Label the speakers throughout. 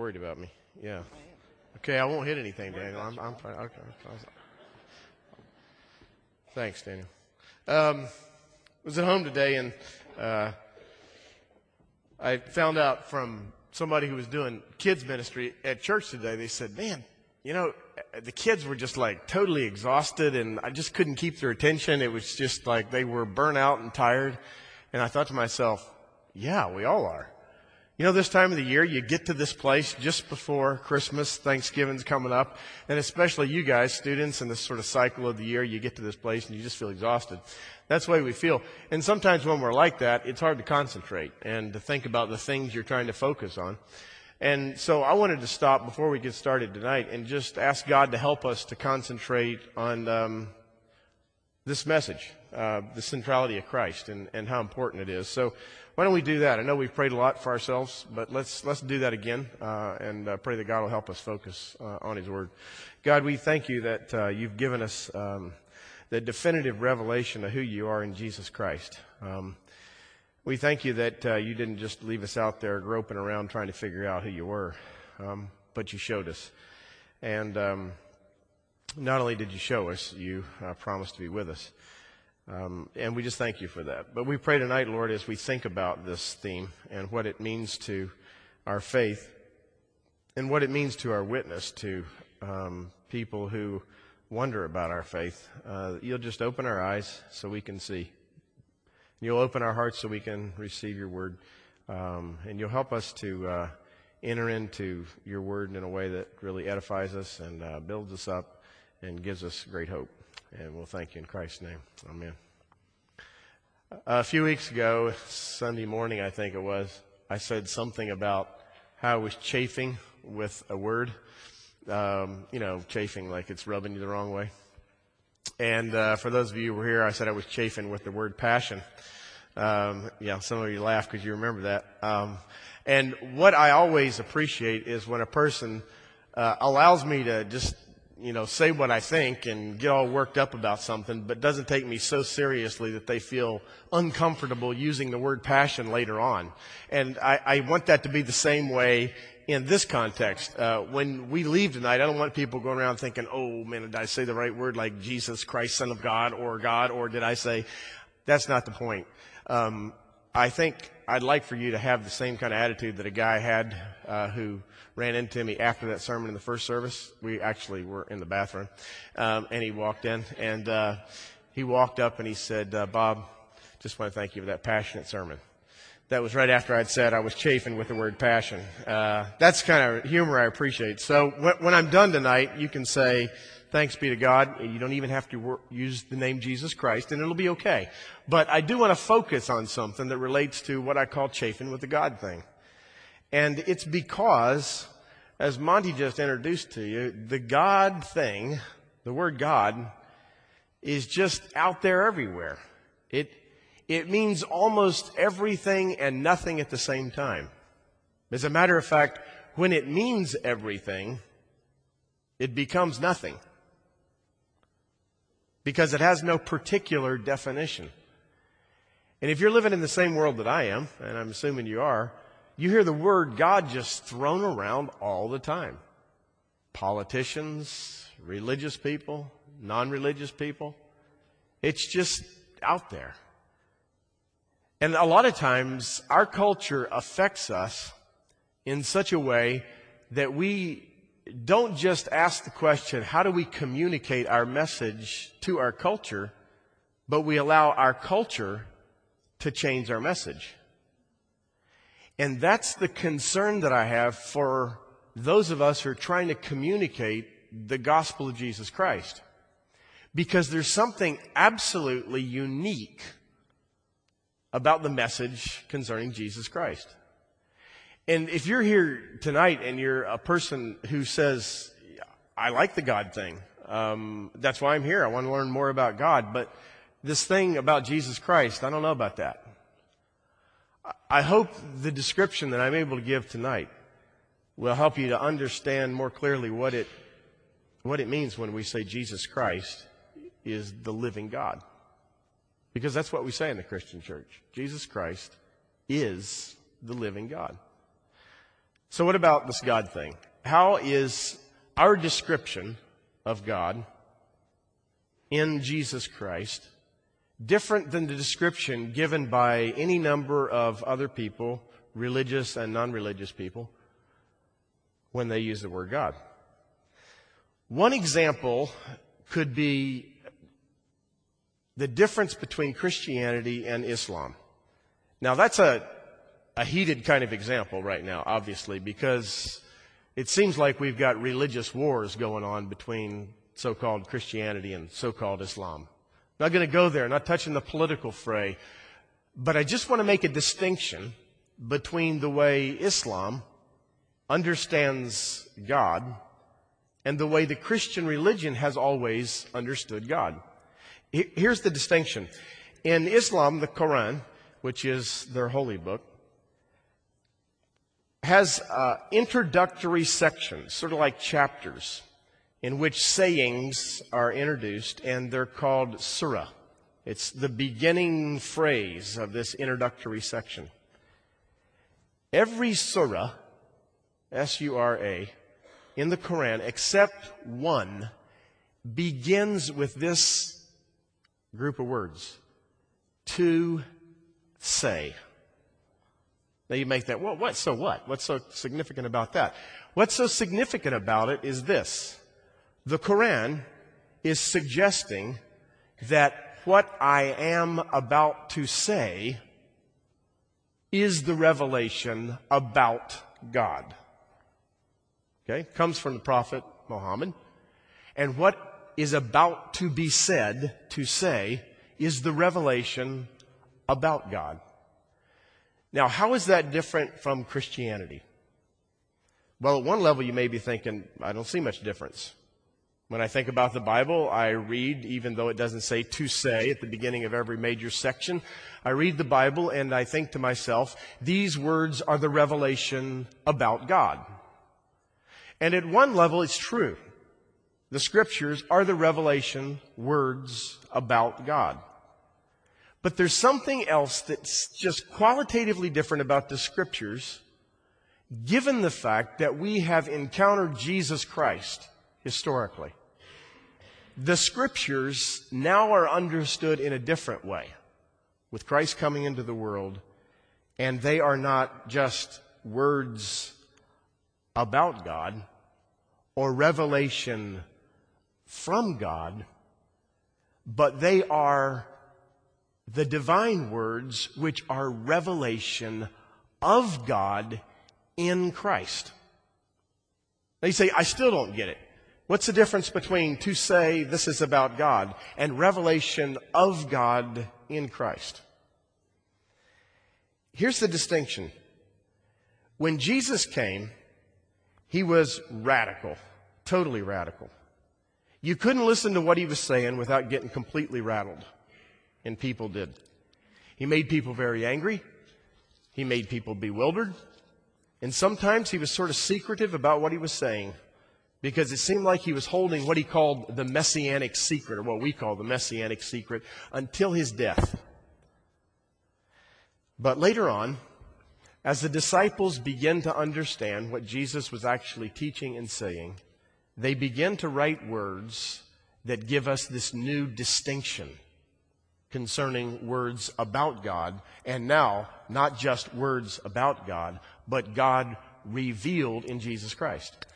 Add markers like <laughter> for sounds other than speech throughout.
Speaker 1: Worried about me. Yeah. Okay, I won't hit anything, Daniel. I'm, I'm fine. Okay. Thanks, Daniel. Um, was at home today and uh, I found out from somebody who was doing kids ministry at church today. They said, "Man, you know, the kids were just like totally exhausted, and I just couldn't keep their attention. It was just like they were burnt out and tired." And I thought to myself, "Yeah, we all are." You know, this time of the year, you get to this place just before Christmas, Thanksgiving's coming up, and especially you guys, students, in this sort of cycle of the year, you get to this place and you just feel exhausted. That's the way we feel. And sometimes when we're like that, it's hard to concentrate and to think about the things you're trying to focus on. And so I wanted to stop before we get started tonight and just ask God to help us to concentrate on um, this message, uh, the centrality of Christ and, and how important it is. So why don't we do that? I know we've prayed a lot for ourselves, but let's let's do that again uh, and uh, pray that God will help us focus uh, on His Word. God, we thank you that uh, you've given us um, the definitive revelation of who you are in Jesus Christ. Um, we thank you that uh, you didn't just leave us out there groping around trying to figure out who you were, um, but you showed us. And um, not only did you show us, you uh, promised to be with us. Um, and we just thank you for that. But we pray tonight, Lord, as we think about this theme and what it means to our faith and what it means to our witness to um, people who wonder about our faith, uh, you'll just open our eyes so we can see. You'll open our hearts so we can receive your word. Um, and you'll help us to uh, enter into your word in a way that really edifies us and uh, builds us up and gives us great hope. And we'll thank you in Christ's name. Amen. A few weeks ago, Sunday morning, I think it was, I said something about how I was chafing with a word. Um, you know, chafing like it's rubbing you the wrong way. And uh, for those of you who were here, I said I was chafing with the word passion. Um, yeah, some of you laugh because you remember that. Um, and what I always appreciate is when a person uh, allows me to just you know, say what I think and get all worked up about something, but doesn't take me so seriously that they feel uncomfortable using the word passion later on. And I, I want that to be the same way in this context. Uh, when we leave tonight, I don't want people going around thinking, oh man, did I say the right word like Jesus Christ, Son of God, or God, or did I say, that's not the point. Um, I think I'd like for you to have the same kind of attitude that a guy had uh, who ran into me after that sermon in the first service. We actually were in the bathroom, um, and he walked in, and uh, he walked up and he said, uh, "Bob, just want to thank you for that passionate sermon." That was right after I'd said I was chafing with the word passion. Uh, that's kind of humor I appreciate. So when, when I'm done tonight, you can say, Thanks be to God. You don't even have to use the name Jesus Christ, and it'll be okay. But I do want to focus on something that relates to what I call chafing with the God thing. And it's because, as Monty just introduced to you, the God thing, the word God, is just out there everywhere. It, it means almost everything and nothing at the same time. As a matter of fact, when it means everything, it becomes nothing. Because it has no particular definition. And if you're living in the same world that I am, and I'm assuming you are, you hear the word God just thrown around all the time. Politicians, religious people, non religious people. It's just out there. And a lot of times, our culture affects us in such a way that we don't just ask the question, how do we communicate our message to our culture, but we allow our culture to change our message. And that's the concern that I have for those of us who are trying to communicate the gospel of Jesus Christ. Because there's something absolutely unique about the message concerning Jesus Christ. And if you're here tonight and you're a person who says, I like the God thing, um, that's why I'm here. I want to learn more about God. But this thing about Jesus Christ, I don't know about that. I hope the description that I'm able to give tonight will help you to understand more clearly what it, what it means when we say Jesus Christ is the living God. Because that's what we say in the Christian church. Jesus Christ is the living God. So, what about this God thing? How is our description of God in Jesus Christ different than the description given by any number of other people, religious and non religious people, when they use the word God? One example could be the difference between Christianity and Islam. Now, that's a, a heated kind of example right now, obviously, because it seems like we've got religious wars going on between so called Christianity and so called Islam. Not going to go there, not touching the political fray, but I just want to make a distinction between the way Islam understands God and the way the Christian religion has always understood God. Here's the distinction. In Islam, the Quran, which is their holy book, has uh, introductory sections, sort of like chapters, in which sayings are introduced, and they're called surah. It's the beginning phrase of this introductory section. Every surah, S U R A, in the Quran, except one, begins with this group of words to say. Now you make that, well, what, so what? What's so significant about that? What's so significant about it is this. The Quran is suggesting that what I am about to say is the revelation about God. Okay? Comes from the Prophet Muhammad. And what is about to be said, to say, is the revelation about God. Now, how is that different from Christianity? Well, at one level, you may be thinking, I don't see much difference. When I think about the Bible, I read, even though it doesn't say to say at the beginning of every major section, I read the Bible and I think to myself, these words are the revelation about God. And at one level, it's true. The scriptures are the revelation words about God. But there's something else that's just qualitatively different about the scriptures, given the fact that we have encountered Jesus Christ historically. The scriptures now are understood in a different way with Christ coming into the world, and they are not just words about God or revelation from God, but they are the divine words which are revelation of God in Christ. Now you say, I still don't get it. What's the difference between to say this is about God and revelation of God in Christ? Here's the distinction. When Jesus came, he was radical, totally radical. You couldn't listen to what he was saying without getting completely rattled and people did. He made people very angry. He made people bewildered. And sometimes he was sort of secretive about what he was saying because it seemed like he was holding what he called the messianic secret, or what we call the messianic secret, until his death. But later on, as the disciples begin to understand what Jesus was actually teaching and saying, they begin to write words that give us this new distinction concerning words about God, and now not just words about God, but God revealed in Jesus Christ.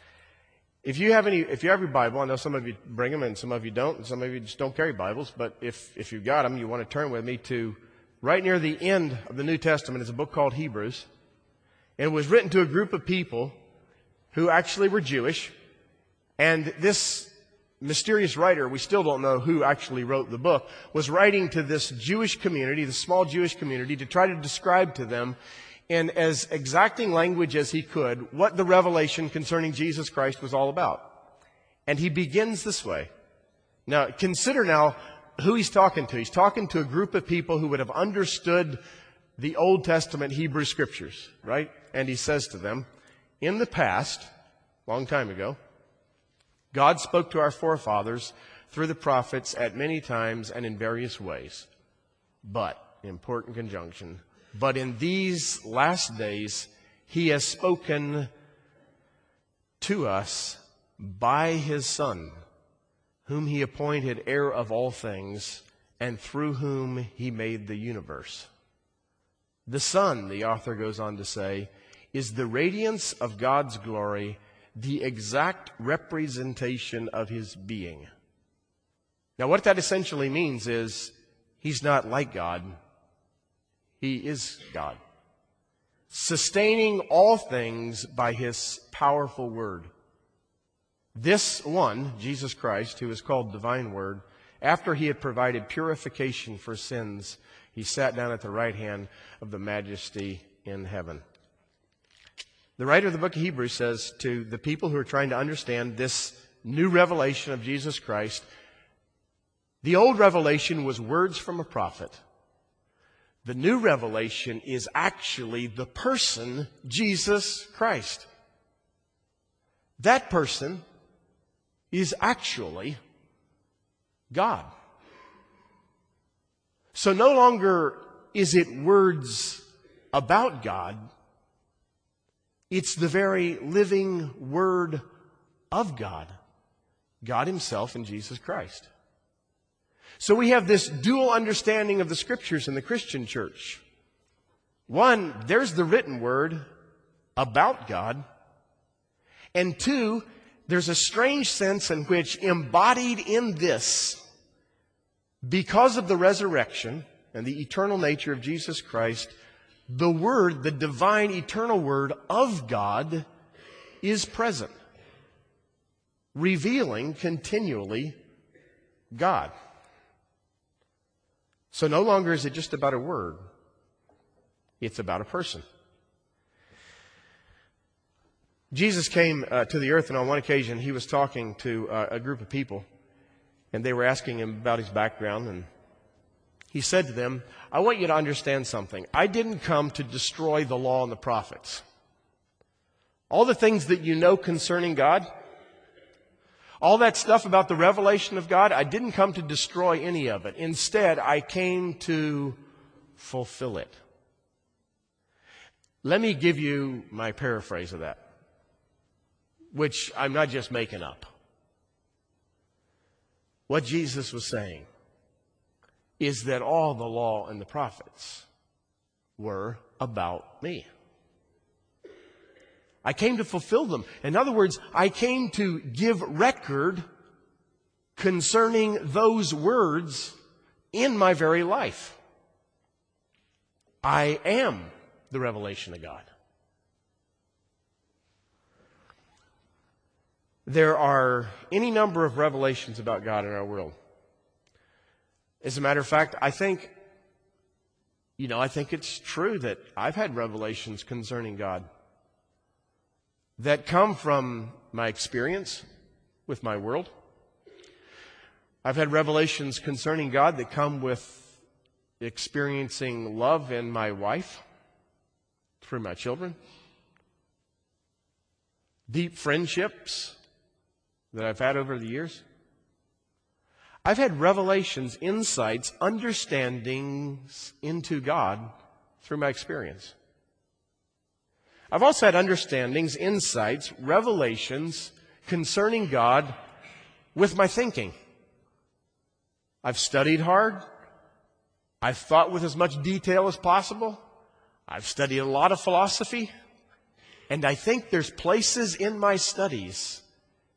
Speaker 1: If you have any, if you have your Bible, I know some of you bring them and some of you don't, and some of you just don't carry Bibles, but if, if you've got them, you want to turn with me to right near the end of the New Testament is a book called Hebrews. It was written to a group of people who actually were Jewish. And this mysterious writer, we still don't know who actually wrote the book, was writing to this Jewish community, the small Jewish community, to try to describe to them in as exacting language as he could what the revelation concerning Jesus Christ was all about. And he begins this way. Now, consider now who he's talking to. He's talking to a group of people who would have understood the Old Testament Hebrew scriptures, right? And he says to them, in the past, long time ago, God spoke to our forefathers through the prophets at many times and in various ways. But, important conjunction, but in these last days, he has spoken to us by his Son, whom he appointed heir of all things, and through whom he made the universe. The Son, the author goes on to say, is the radiance of God's glory, the exact representation of his being. Now, what that essentially means is he's not like God, he is God, sustaining all things by his powerful word. This one, Jesus Christ, who is called Divine Word, after he had provided purification for sins, he sat down at the right hand of the majesty in heaven. The writer of the book of Hebrews says to the people who are trying to understand this new revelation of Jesus Christ, the old revelation was words from a prophet. The new revelation is actually the person, Jesus Christ. That person is actually God. So no longer is it words about God, it's the very living Word of God, God Himself in Jesus Christ. So we have this dual understanding of the Scriptures in the Christian church. One, there's the written Word about God. And two, there's a strange sense in which embodied in this because of the resurrection and the eternal nature of Jesus Christ, the Word, the divine eternal Word of God, is present, revealing continually God. So no longer is it just about a word, it's about a person. Jesus came uh, to the earth, and on one occasion he was talking to uh, a group of people and they were asking him about his background and he said to them, I want you to understand something. I didn't come to destroy the law and the prophets. All the things that you know concerning God, all that stuff about the revelation of God, I didn't come to destroy any of it. Instead, I came to fulfill it. Let me give you my paraphrase of that, which I'm not just making up. What Jesus was saying is that all the law and the prophets were about me. I came to fulfill them. In other words, I came to give record concerning those words in my very life. I am the revelation of God. There are any number of revelations about God in our world. As a matter of fact, I think, you know, I think it's true that I've had revelations concerning God that come from my experience with my world. I've had revelations concerning God that come with experiencing love in my wife through my children, deep friendships that I've had over the years. I've had revelations, insights, understandings into God through my experience. I've also had understandings, insights, revelations concerning God with my thinking. I've studied hard. I've thought with as much detail as possible. I've studied a lot of philosophy. And I think there's places in my studies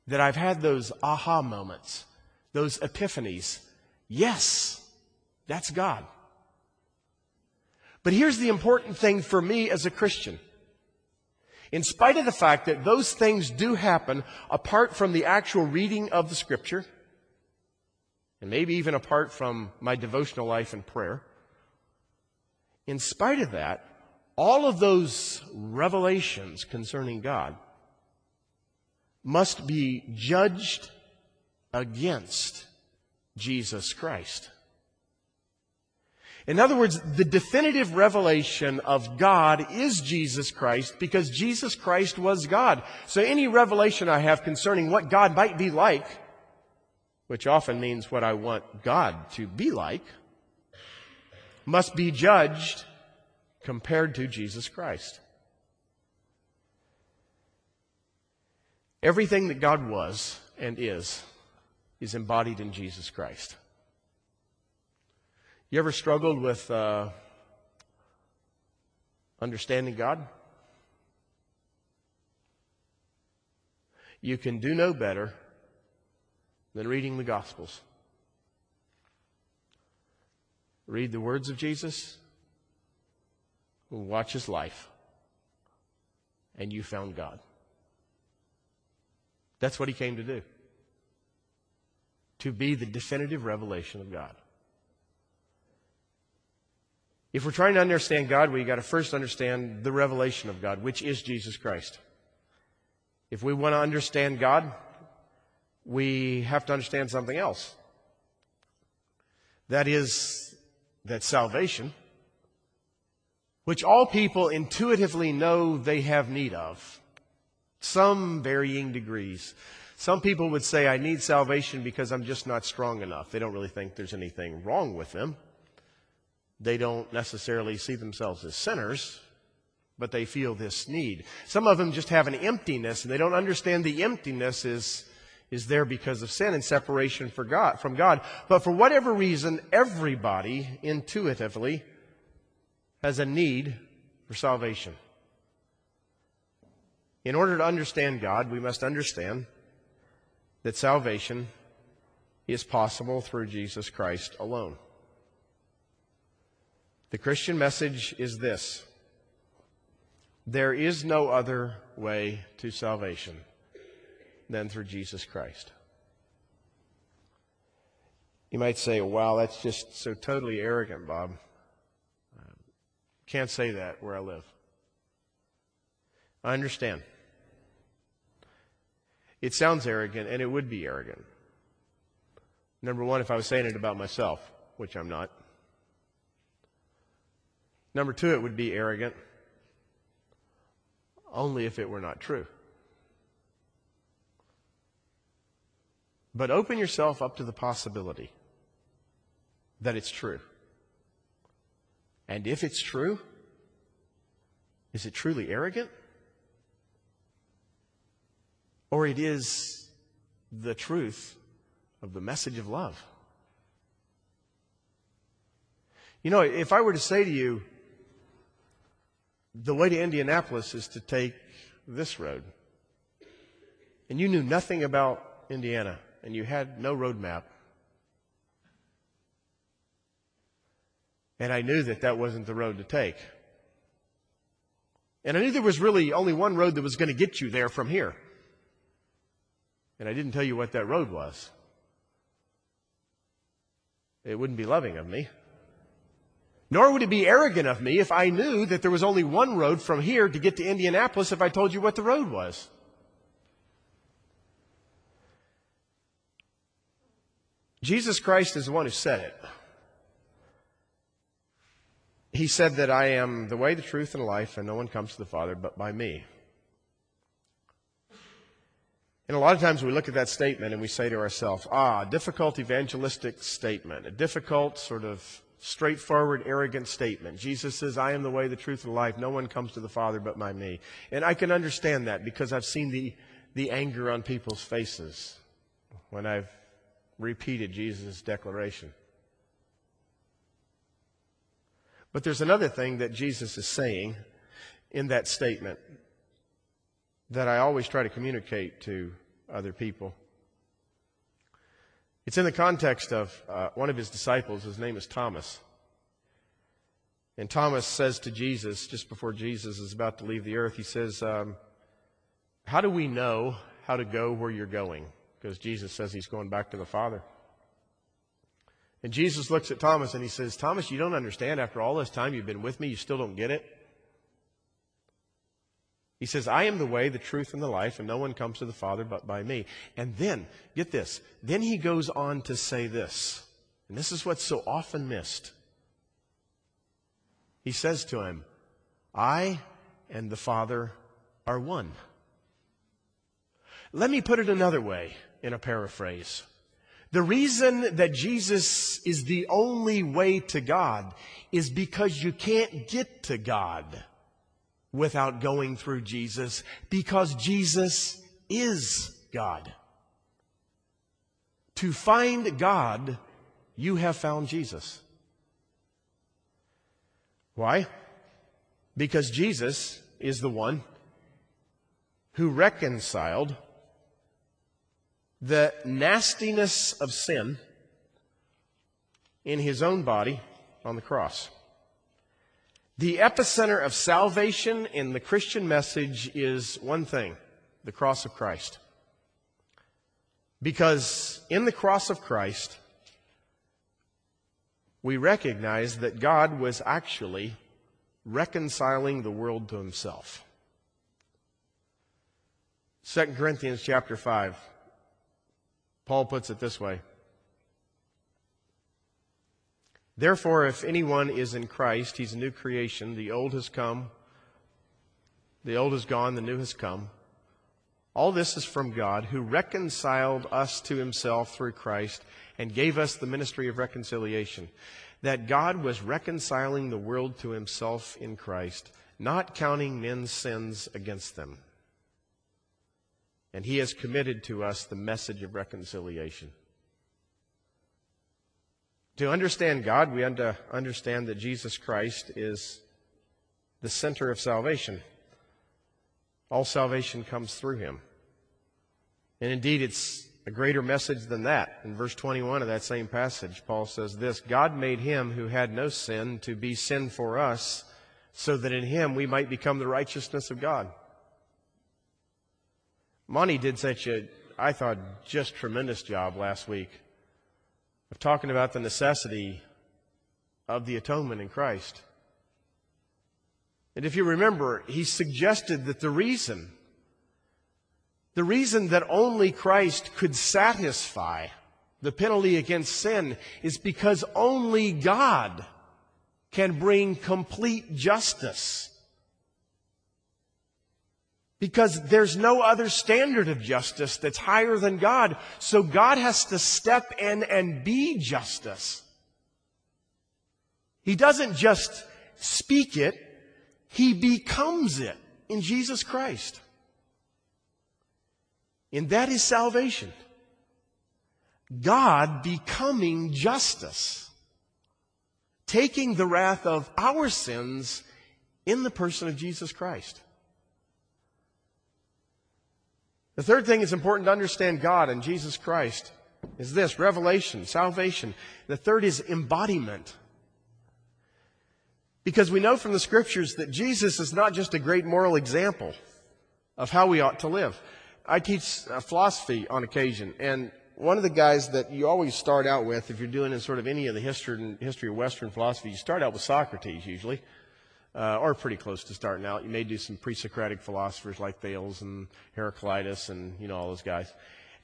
Speaker 1: that I've had those aha moments, those epiphanies. Yes, that's God. But here's the important thing for me as a Christian. In spite of the fact that those things do happen apart from the actual reading of the scripture, and maybe even apart from my devotional life and prayer, in spite of that, all of those revelations concerning God must be judged against Jesus Christ. In other words, the definitive revelation of God is Jesus Christ because Jesus Christ was God. So any revelation I have concerning what God might be like, which often means what I want God to be like, must be judged compared to Jesus Christ. Everything that God was and is, is embodied in Jesus Christ. You ever struggled with uh, understanding God? You can do no better than reading the Gospels. Read the words of Jesus, watch his life, and you found God. That's what he came to do. To be the definitive revelation of God. If we're trying to understand God, we've got to first understand the revelation of God, which is Jesus Christ. If we want to understand God, we have to understand something else. That is that salvation, which all people intuitively know they have need of, some varying degrees. Some people would say, I need salvation because I'm just not strong enough. They don't really think there's anything wrong with them. They don't necessarily see themselves as sinners, but they feel this need. Some of them just have an emptiness and they don't understand the emptiness is, is there because of sin and separation God, from God. But for whatever reason, everybody intuitively has a need for salvation. In order to understand God, we must understand that salvation is possible through Jesus Christ alone. The Christian message is this there is no other way to salvation than through Jesus Christ. You might say, wow, that's just so totally arrogant, Bob. Can't say that where I live. I understand. It sounds arrogant, and it would be arrogant. Number one, if I was saying it about myself, which I'm not. Number two, it would be arrogant only if it were not true. But open yourself up to the possibility that it's true. And if it's true, is it truly arrogant? Or it is the truth of the message of love? You know, if I were to say to you, the way to Indianapolis is to take this road. And you knew nothing about Indiana, and you had no road map. And I knew that that wasn't the road to take. And I knew there was really only one road that was going to get you there from here. And I didn't tell you what that road was. It wouldn't be loving of me. Nor would it be arrogant of me if I knew that there was only one road from here to get to Indianapolis if I told you what the road was. Jesus Christ is the one who said it. He said that I am the way, the truth, and life, and no one comes to the Father but by me. And a lot of times we look at that statement and we say to ourselves, ah, difficult evangelistic statement, a difficult sort of straightforward, arrogant statement. Jesus says, I am the way, the truth, and the life. No one comes to the Father but by me. And I can understand that because I've seen the, the anger on people's faces when I've repeated Jesus' declaration. But there's another thing that Jesus is saying in that statement that I always try to communicate to other people. It's in the context of uh, one of his disciples. His name is Thomas. And Thomas says to Jesus, just before Jesus is about to leave the earth, he says, um, How do we know how to go where you're going? Because Jesus says he's going back to the Father. And Jesus looks at Thomas and he says, Thomas, you don't understand. After all this time you've been with me, you still don't get it. He says, I am the way, the truth, and the life, and no one comes to the Father but by me. And then, get this, then he goes on to say this, and this is what's so often missed. He says to him, I and the Father are one. Let me put it another way in a paraphrase. The reason that Jesus is the only way to God is because you can't get to God without going through Jesus because Jesus is God. To find God, you have found Jesus. Why? Because Jesus is the one who reconciled the nastiness of sin in his own body on the cross. The epicenter of salvation in the Christian message is one thing the cross of Christ. Because in the cross of Christ, we recognize that God was actually reconciling the world to himself. 2 Corinthians chapter 5. Paul puts it this way. Therefore, if anyone is in Christ, he's a new creation. The old has come, the old is gone, the new has come. All this is from God, who reconciled us to himself through Christ and gave us the ministry of reconciliation. That God was reconciling the world to himself in Christ, not counting men's sins against them. And he has committed to us the message of reconciliation. To understand God, we have to understand that Jesus Christ is the center of salvation. All salvation comes through him. And indeed, it's a greater message than that. In verse 21 of that same passage, Paul says this God made him who had no sin to be sin for us, so that in him we might become the righteousness of God. Monty did such a, I thought, just tremendous job last week of talking about the necessity of the atonement in Christ. And if you remember, he suggested that the reason, the reason that only Christ could satisfy the penalty against sin is because only God can bring complete justice because there's no other standard of justice that's higher than God. So God has to step in and be justice. He doesn't just speak it, He becomes it in Jesus Christ. And that is salvation. God becoming justice. Taking the wrath of our sins in the person of Jesus Christ. The third thing is important to understand God and Jesus Christ is this revelation, salvation. The third is embodiment. Because we know from the scriptures that Jesus is not just a great moral example of how we ought to live. I teach uh, philosophy on occasion, and one of the guys that you always start out with, if you're doing in sort of any of the history, history of Western philosophy, you start out with Socrates usually uh, or pretty close to starting out. You may do some pre-Socratic philosophers like Thales and Heraclitus and, you know, all those guys.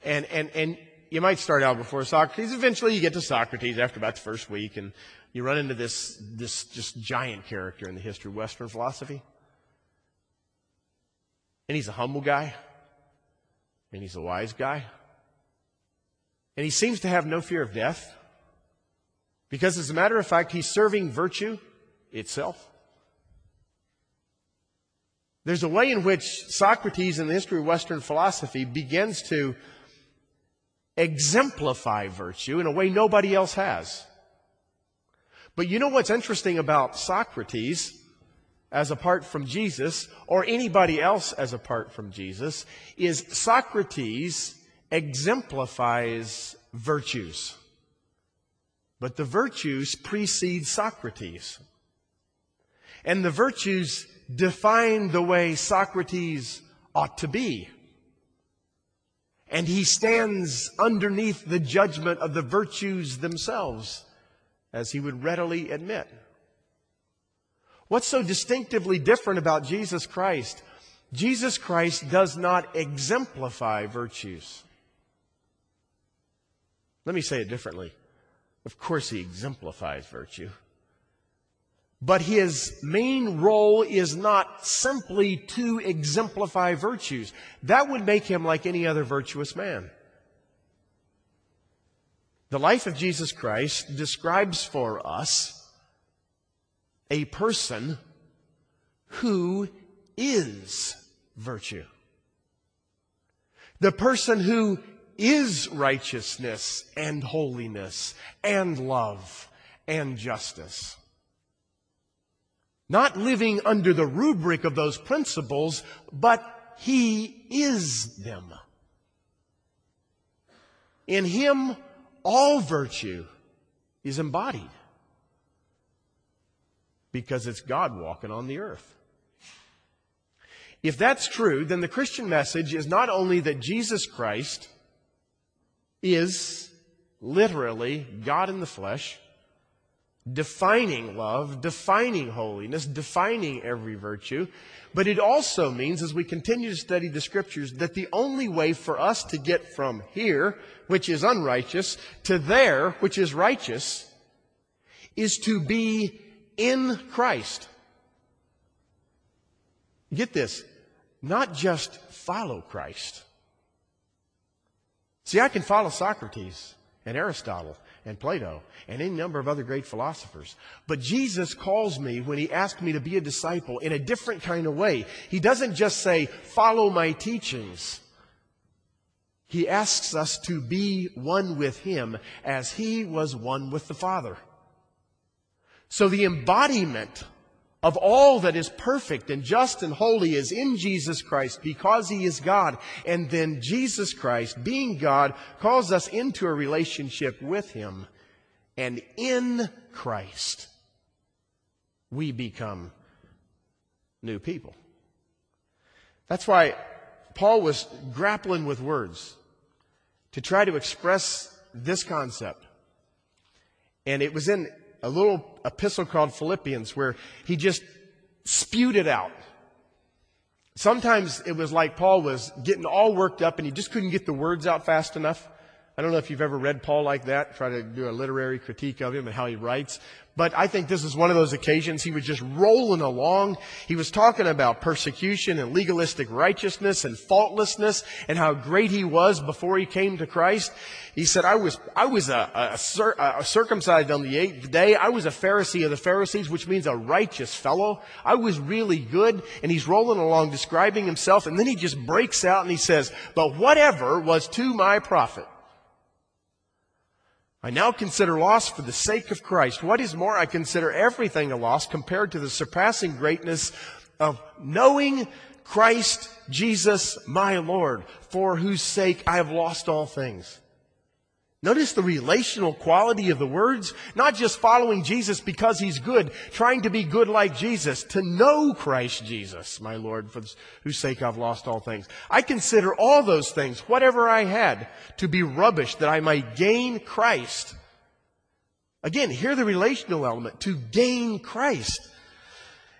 Speaker 1: And, and, and you might start out before Socrates. Eventually you get to Socrates after about the first week and you run into this, this just giant character in the history of Western philosophy. And he's a humble guy. And he's a wise guy. And he seems to have no fear of death. Because as a matter of fact, he's serving virtue itself. There's a way in which Socrates in the history of Western philosophy begins to exemplify virtue in a way nobody else has. But you know what's interesting about Socrates as apart from Jesus, or anybody else as apart from Jesus, is Socrates exemplifies virtues. But the virtues precede Socrates. And the virtues define the way Socrates ought to be. And he stands underneath the judgment of the virtues themselves, as he would readily admit. What's so distinctively different about Jesus Christ? Jesus Christ does not exemplify virtues. Let me say it differently. Of course, he exemplifies virtue. But his main role is not simply to exemplify virtues. That would make him like any other virtuous man. The life of Jesus Christ describes for us a person who is virtue. The person who is righteousness and holiness and love and justice. Not living under the rubric of those principles, but he is them. In him, all virtue is embodied because it's God walking on the earth. If that's true, then the Christian message is not only that Jesus Christ is literally God in the flesh, defining love, defining holiness, defining every virtue, but it also means, as we continue to study the scriptures, that the only way for us to get from here, which is unrighteous, to there, which is righteous, is to be in Christ. Get this not just follow Christ. See, I can follow Socrates and Aristotle and Plato and any number of other great philosophers. But Jesus calls me when he asks me to be a disciple in a different kind of way. He doesn't just say, follow my teachings. He asks us to be one with him as he was one with the Father. So the embodiment of all that is perfect and just and holy is in Jesus Christ because He is God. And then Jesus Christ, being God, calls us into a relationship with Him. And in Christ, we become new people. That's why Paul was grappling with words to try to express this concept. And it was in a little epistle called Philippians where he just spewed it out. Sometimes it was like Paul was getting all worked up and he just couldn't get the words out fast enough. I don't know if you've ever read Paul like that, try to do a literary critique of him and how he writes. But I think this is one of those occasions he was just rolling along. He was talking about persecution and legalistic righteousness and faultlessness and how great he was before he came to Christ. He said, I was, I was a, a, a circumcised on the eighth day. I was a Pharisee of the Pharisees, which means a righteous fellow. I was really good. And he's rolling along describing himself. And then he just breaks out and he says, but whatever was to my profit. I now consider loss for the sake of Christ. What is more, I consider everything a loss compared to the surpassing greatness of knowing Christ Jesus my Lord, for whose sake I have lost all things. Notice the relational quality of the words, not just following Jesus because he's good, trying to be good like Jesus, to know Christ Jesus, my Lord, for whose sake I've lost all things. I consider all those things, whatever I had, to be rubbish that I might gain Christ. Again, hear the relational element, to gain Christ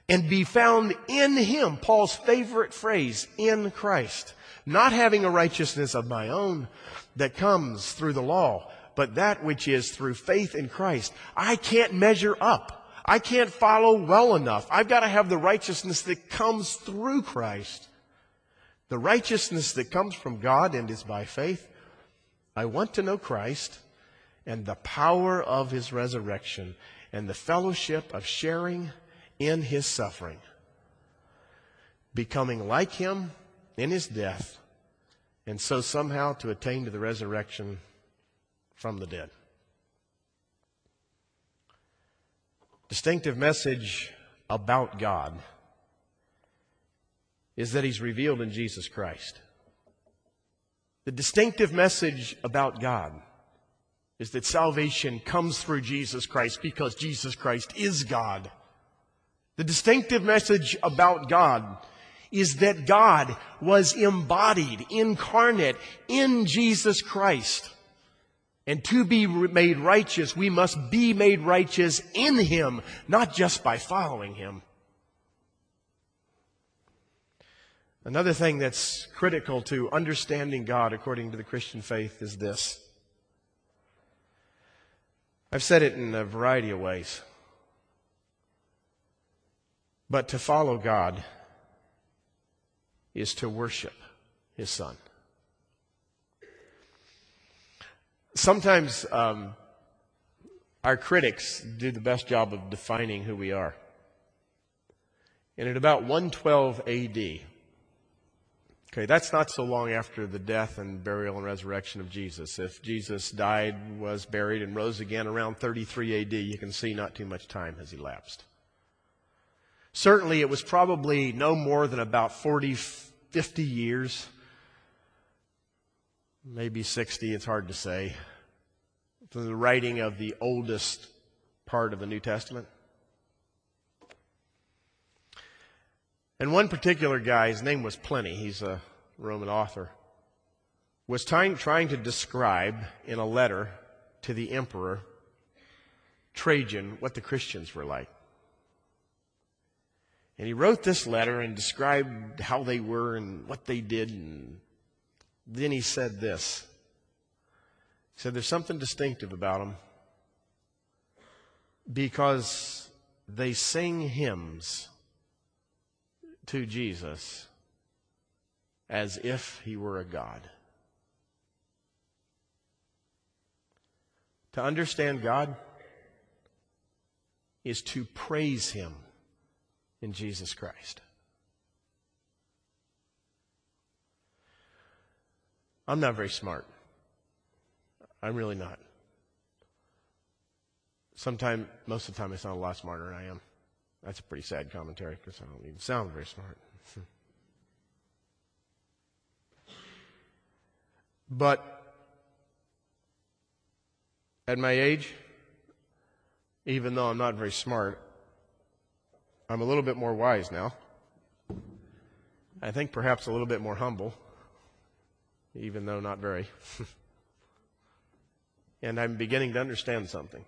Speaker 1: and be found in him, Paul's favorite phrase, in Christ. Not having a righteousness of my own, that comes through the law, but that which is through faith in Christ. I can't measure up. I can't follow well enough. I've got to have the righteousness that comes through Christ. The righteousness that comes from God and is by faith. I want to know Christ and the power of his resurrection and the fellowship of sharing in his suffering. Becoming like him in his death and so somehow to attain to the resurrection from the dead. Distinctive message about God is that He's revealed in Jesus Christ. The distinctive message about God is that salvation comes through Jesus Christ because Jesus Christ is God. The distinctive message about God is that God was embodied, incarnate in Jesus Christ. And to be made righteous, we must be made righteous in Him, not just by following Him. Another thing that's critical to understanding God according to the Christian faith is this. I've said it in a variety of ways. But to follow God is to worship his son. Sometimes um, our critics do the best job of defining who we are. And at about 112 AD, Okay, that's not so long after the death and burial and resurrection of Jesus. If Jesus died, was buried, and rose again around 33 AD, you can see not too much time has elapsed. Certainly, it was probably no more than about 40, 50 years, maybe 60, it's hard to say, from the writing of the oldest part of the New Testament. And one particular guy, his name was Pliny, he's a Roman author, was trying, trying to describe in a letter to the emperor Trajan what the Christians were like. And he wrote this letter and described how they were and what they did. And then he said this. He said, There's something distinctive about them because they sing hymns to Jesus as if he were a God. To understand God is to praise him in Jesus Christ. I'm not very smart. I'm really not. Sometimes, most of the time, I sound a lot smarter than I am. That's a pretty sad commentary because I don't even sound very smart. <laughs> but at my age, even though I'm not very smart, I'm a little bit more wise now. I think perhaps a little bit more humble, even though not very. <laughs> and I'm beginning to understand something.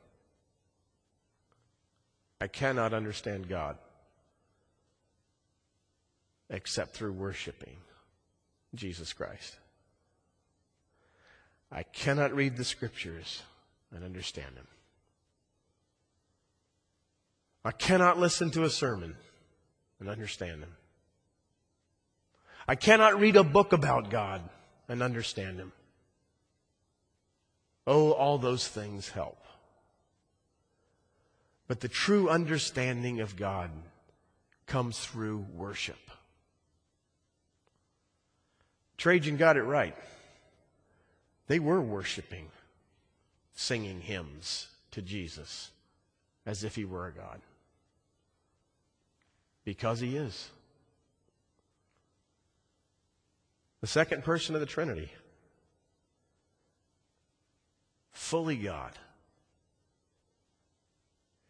Speaker 1: I cannot understand God except through worshiping Jesus Christ. I cannot read the scriptures and understand them. I cannot listen to a sermon and understand him. I cannot read a book about God and understand Him. Oh, all those things help. But the true understanding of God comes through worship. Trajan got it right. They were worshiping, singing hymns to Jesus as if he were a God. Because he is. The second person of the Trinity, fully God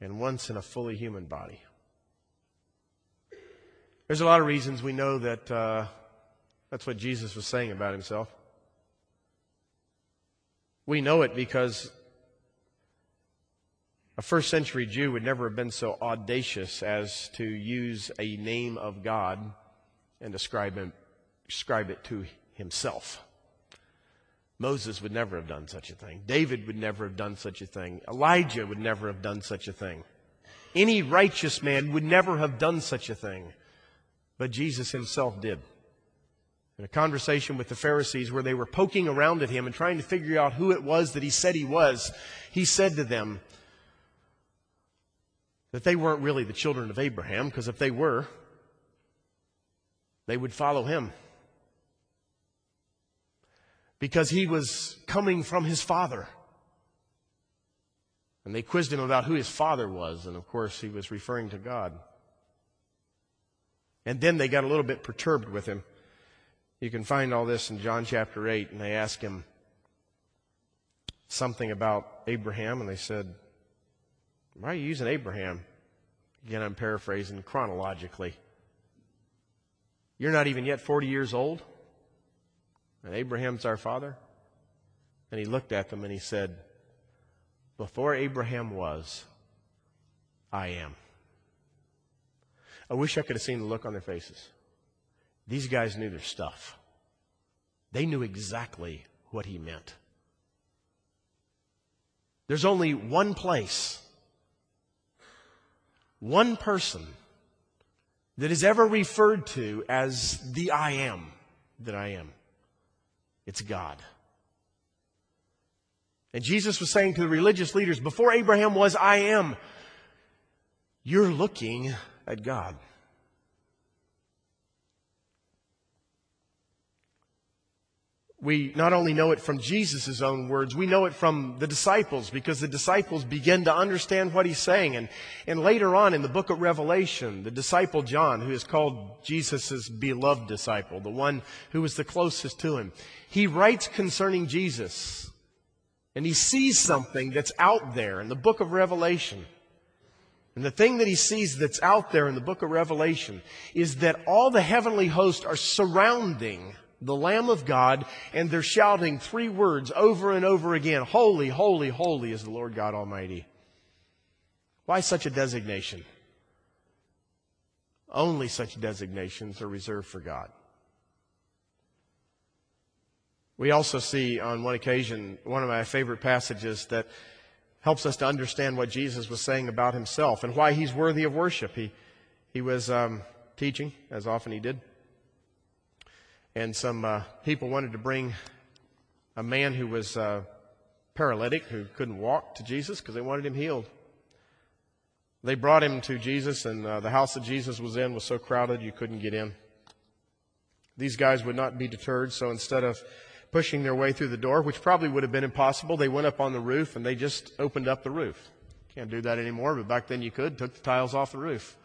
Speaker 1: and once in a fully human body. There's a lot of reasons we know that uh, that's what Jesus was saying about himself. We know it because a first century Jew would never have been so audacious as to use a name of God and describe, him, it to himself. Moses would never have done such a thing. David would never have done such a thing. Elijah would never have done such a thing. Any righteous man would never have done such a thing. But Jesus himself did. In a conversation with the Pharisees where they were poking around at him and trying to figure out who it was that he said he was, he said to them that they weren't really the children of Abraham, because if they were, they would follow him because he was coming from his father. And they quizzed him about who his father was, and of course he was referring to God. And then they got a little bit perturbed with him. You can find all this in John chapter 8, and they asked him something about Abraham, and they said, Why are you using Abraham? Again, I'm paraphrasing chronologically. You're not even yet 40 years old? And Abraham's our father? And he looked at them and he said, Before Abraham was, I am. I wish I could have seen the look on their faces. These guys knew their stuff. They knew exactly what he meant. There's only one place, one person that is ever referred to as the I am that I am. It's God. And Jesus was saying to the religious leaders, before Abraham was, I am. You're looking at God. We not only know it from Jesus' own words, we know it from the disciples because the disciples begin to understand what he's saying. And, and later on in the book of Revelation, the disciple John, who is called Jesus' beloved disciple, the one who was the closest to him, he writes concerning Jesus. And he sees something that's out there in the book of Revelation. And the thing that he sees that's out there in the book of Revelation is that all the heavenly hosts are surrounding the Lamb of God, and they're shouting three words over and over again Holy, holy, holy is the Lord God Almighty. Why such a designation? Only such designations are reserved for God. We also see on one occasion one of my favorite passages that helps us to understand what Jesus was saying about himself and why he's worthy of worship. He, he was um, teaching, as often he did and some uh, people wanted to bring a man who was uh, paralytic, who couldn't walk, to Jesus because they wanted him healed. They brought him to Jesus, and uh, the house that Jesus was in was so crowded you couldn't get in. These guys would not be deterred, so instead of pushing their way through the door, which probably would have been impossible, they went up on the roof and they just opened up the roof. Can't do that anymore, but back then you could. Took the tiles off the roof.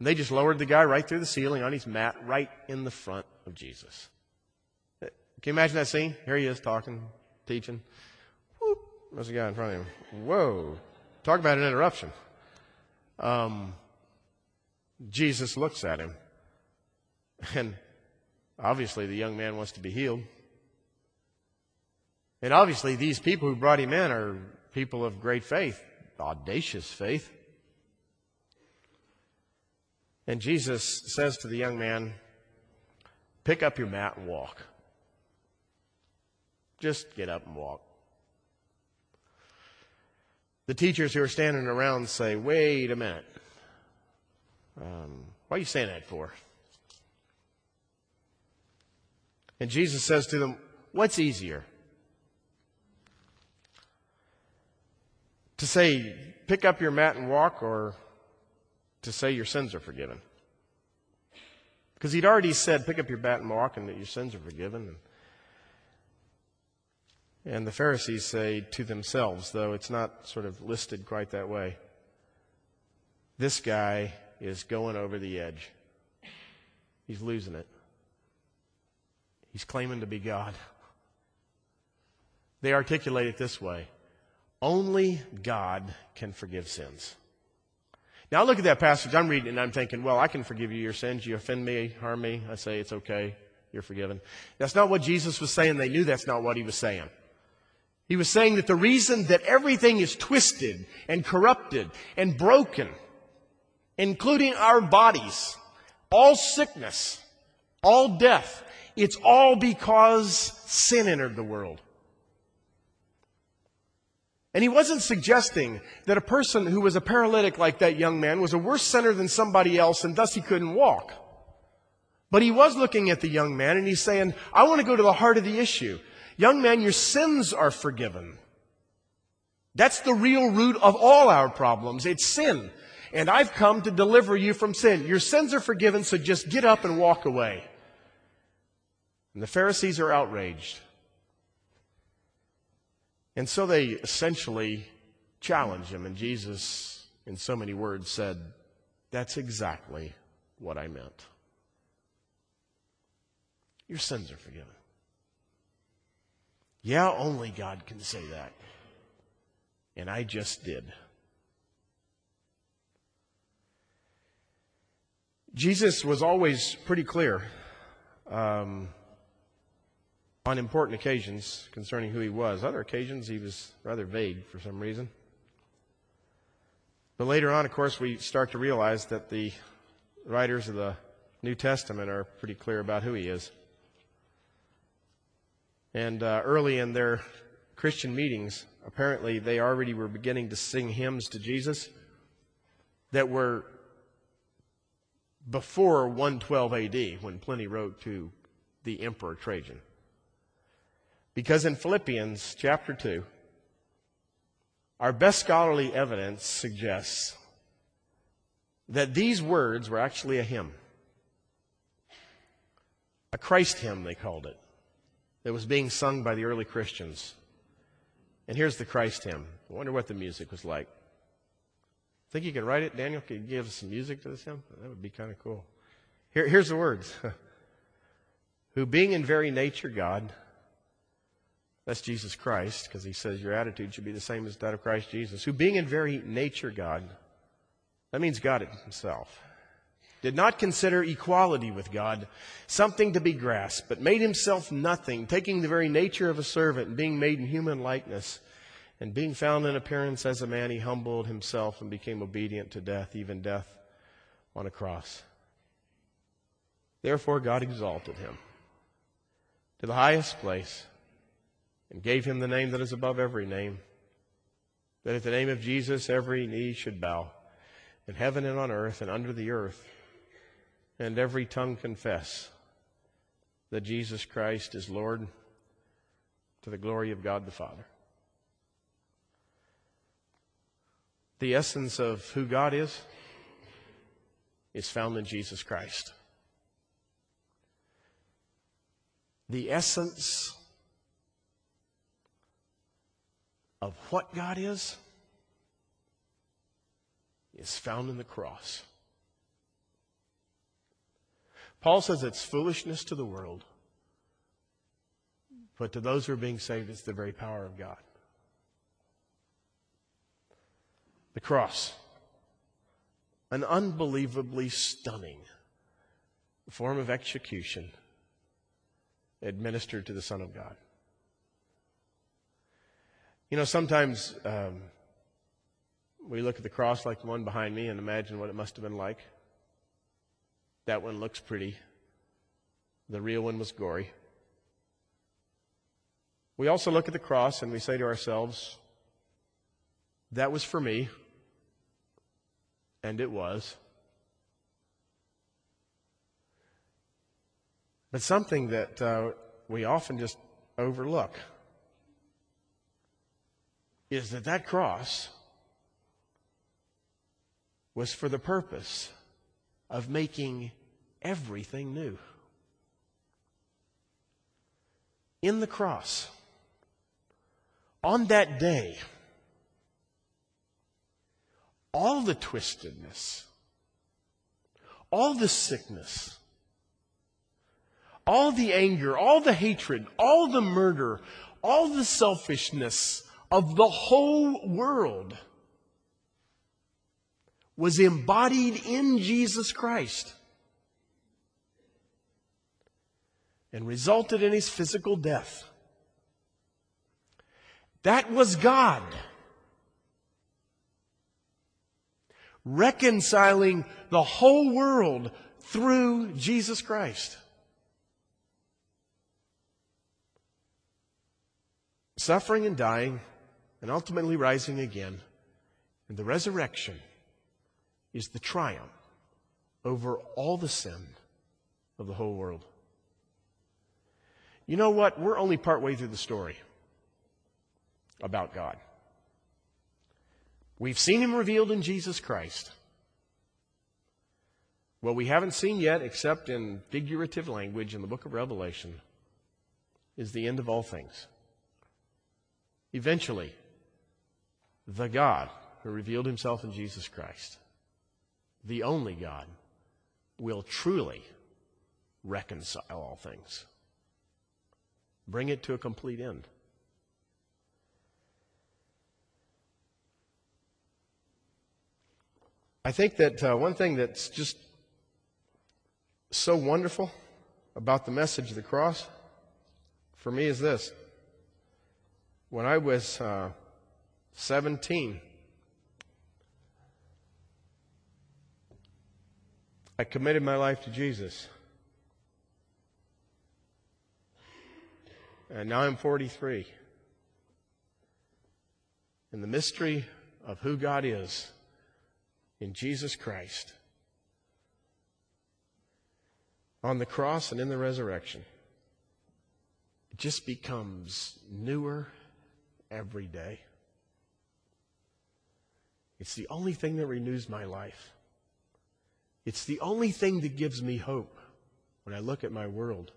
Speaker 1: And they just lowered the guy right through the ceiling on his mat, right in the front of Jesus. Can you imagine that scene? Here he is talking, teaching. Whoop, there's a guy in front of him. Whoa. Talk about an interruption. Um, Jesus looks at him. And obviously, the young man wants to be healed. And obviously, these people who brought him in are people of great faith, audacious faith. And Jesus says to the young man, Pick up your mat and walk. Just get up and walk. The teachers who are standing around say, Wait a minute. Um, are you saying that for? And Jesus says to them, What's easier? To say, Pick up your mat and walk, or to say your sins are forgiven. Because he'd already said, pick up your bat and walk, and that your sins are forgiven. And the Pharisees say to themselves, though it's not sort of listed quite that way, this guy is going over the edge. He's losing it. He's claiming to be God. They articulate it this way only God can forgive sins. Now I look at that passage, I'm reading and I'm thinking, well, I can forgive you your sins. You offend me, harm me. I say it's okay. You're forgiven. That's not what Jesus was saying. They knew that's not what he was saying. He was saying that the reason that everything is twisted and corrupted and broken, including our bodies, all sickness, all death, it's all because sin entered the world. And he wasn't suggesting that a person who was a paralytic like that young man was a worse sinner than somebody else and thus he couldn't walk. But he was looking at the young man and he's saying, I want to go to the heart of the issue. Young man, your sins are forgiven. That's the real root of all our problems. It's sin. And I've come to deliver you from sin. Your sins are forgiven, so just get up and walk away. And the Pharisees are outraged. And so they essentially challenged him, and Jesus, in so many words, said, That's exactly what I meant. Your sins are forgiven. Yeah, only God can say that. And I just did. Jesus was always pretty clear. Um, on important occasions concerning who he was. Other occasions, he was rather vague for some reason. But later on, of course, we start to realize that the writers of the New Testament are pretty clear about who he is. And uh, early in their Christian meetings, apparently they already were beginning to sing hymns to Jesus that were before 112 AD, when Pliny wrote to the Emperor Trajan. Because in Philippians chapter 2, our best scholarly evidence suggests that these words were actually a hymn. A Christ hymn, they called it. that was being sung by the early Christians. And here's the Christ hymn. I wonder what the music was like. Think you can write it? Daniel, could you give us some music to this hymn? That would be kind of cool. Here, here's the words. <laughs> Who being in very nature God, that's Jesus Christ, because he says your attitude should be the same as that of Christ Jesus. Who being in very nature God, that means God himself, did not consider equality with God something to be grasped, but made himself nothing, taking the very nature of a servant and being made in human likeness. And being found in appearance as a man, he humbled himself and became obedient to death, even death on a cross. Therefore, God exalted him to the highest place and gave him the name that is above every name, that at the name of Jesus every knee should bow, in heaven and on earth and under the earth, and every tongue confess that Jesus Christ is Lord to the glory of God the Father. The essence of who God is is found in Jesus Christ. The essence of what God is is found in the cross. Paul says it's foolishness to the world, but to those who are being saved, it's the very power of God. The cross, an unbelievably stunning form of execution administered to the Son of God. You know, sometimes um, we look at the cross like the one behind me and imagine what it must have been like. That one looks pretty. The real one was gory. We also look at the cross and we say to ourselves, that was for me. And it was. But something that uh, we often just overlook is that that cross was for the purpose of making everything new. In the cross, on that day, all the twistedness, all the sickness, all the anger, all the hatred, all the murder, all the selfishness of the whole world was embodied in Jesus Christ and resulted in his physical death. That was God reconciling the whole world through Jesus Christ. Suffering and dying and ultimately rising again. And the resurrection is the triumph over all the sin of the whole world. You know what? We're only partway through the story about God. We've seen him revealed in Jesus Christ. What we haven't seen yet, except in figurative language in the book of Revelation, is the end of all things. Eventually, the God who revealed himself in Jesus Christ, the only God, will truly reconcile all things, bring it to a complete end. I think that uh, one thing that's just so wonderful about the message of the cross for me is this. When I was uh, 17. I committed my life to Jesus. And now I'm 43. And the mystery of who God is in Jesus Christ on the cross and in the resurrection it just becomes newer every day. It's the only thing that renews my life. It's the only thing that gives me hope when I look at my world.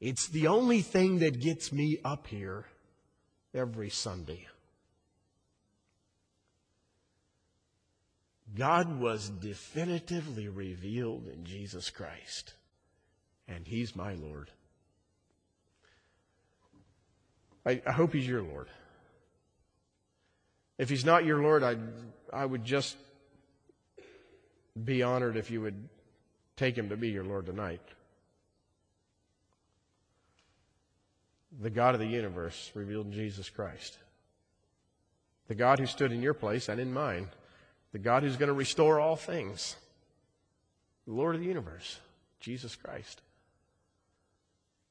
Speaker 1: It's the only thing that gets me up here every Sunday. God was definitively revealed in Jesus Christ, and He's my Lord. I, I, hope He's your Lord. If He's not your Lord, I'd, I would just be honored if you would take Him to be your Lord tonight. The God of the universe revealed in Jesus Christ. The God who stood in your place and in mine the God who's going to restore all things, the Lord of the universe, Jesus Christ.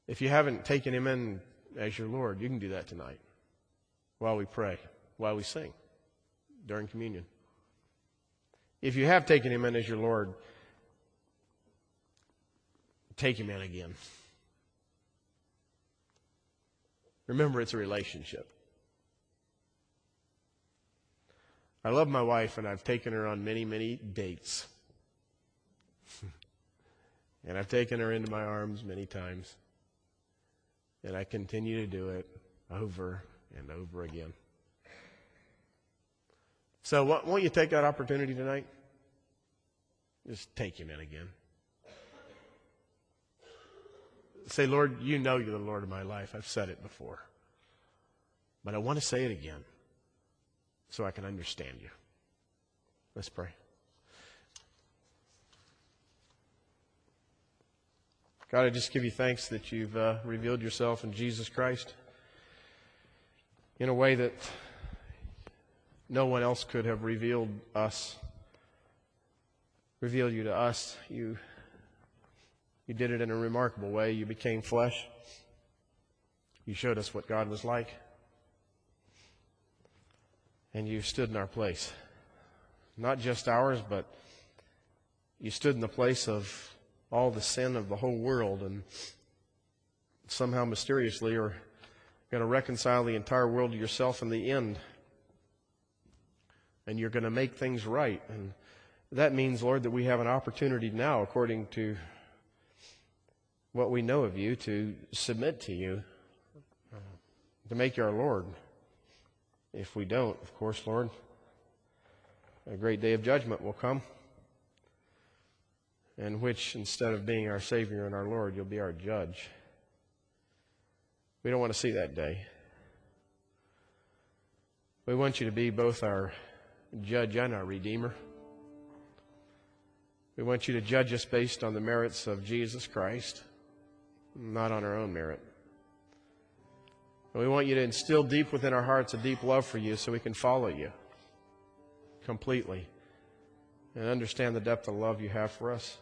Speaker 1: If you haven't taken him in as your Lord, you can do that tonight while we pray, while we sing, during communion. If you have taken him in as your Lord, take him in again. Remember, it's a relationship. I love my wife, and I've taken her on many, many dates. <laughs> and I've taken her into my arms many times. And I continue to do it over and over again. So, won't you take that opportunity tonight? Just take him in again. Say, Lord, you know you're the Lord of my life. I've said it before. But I want to say it again so I can understand you. Let's pray. God, I just give you thanks that you've uh, revealed yourself in Jesus Christ in a way that no one else could have revealed us, revealed you to us. You, you did it in a remarkable way. You became flesh. You showed us what God was like and you stood in our place. Not just ours, but you stood in the place of all the sin of the whole world and somehow mysteriously are going to reconcile the entire world to yourself in the end. And you're going to make things right. And that means, Lord, that we have an opportunity now, according to what we know of you, to submit to you, to make you our Lord. If we don't, of course, Lord, a great day of judgment will come, in which instead of being our Savior and our Lord, you'll be our judge. We don't want to see that day. We want you to be both our judge and our Redeemer. We want you to judge us based on the merits of Jesus Christ, not on our own merit. And we want you to instill deep within our hearts a deep love for you so we can follow you completely and understand the depth of love you have for us.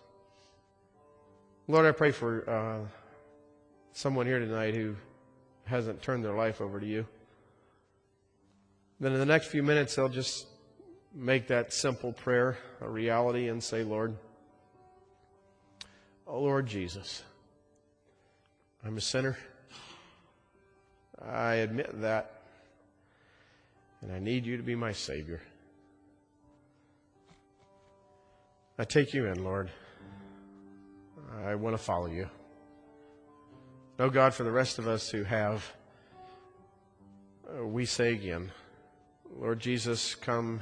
Speaker 1: Lord, I pray for uh, someone here tonight who hasn't turned their life over to you. Then in the next few minutes, they'll just make that simple prayer a reality and say, Lord, oh Lord Jesus, I'm a sinner. I admit that. And I need you to be my Savior. I take you in, Lord. I want to follow you. Oh God, for the rest of us who have, uh, we say again, Lord Jesus, come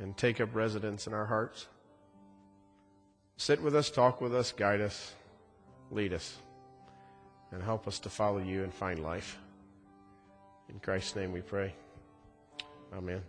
Speaker 1: and take up residence in our hearts. Sit with us, talk with us, guide us, lead us and help us to follow you and find life. In Christ's name we pray. Amen.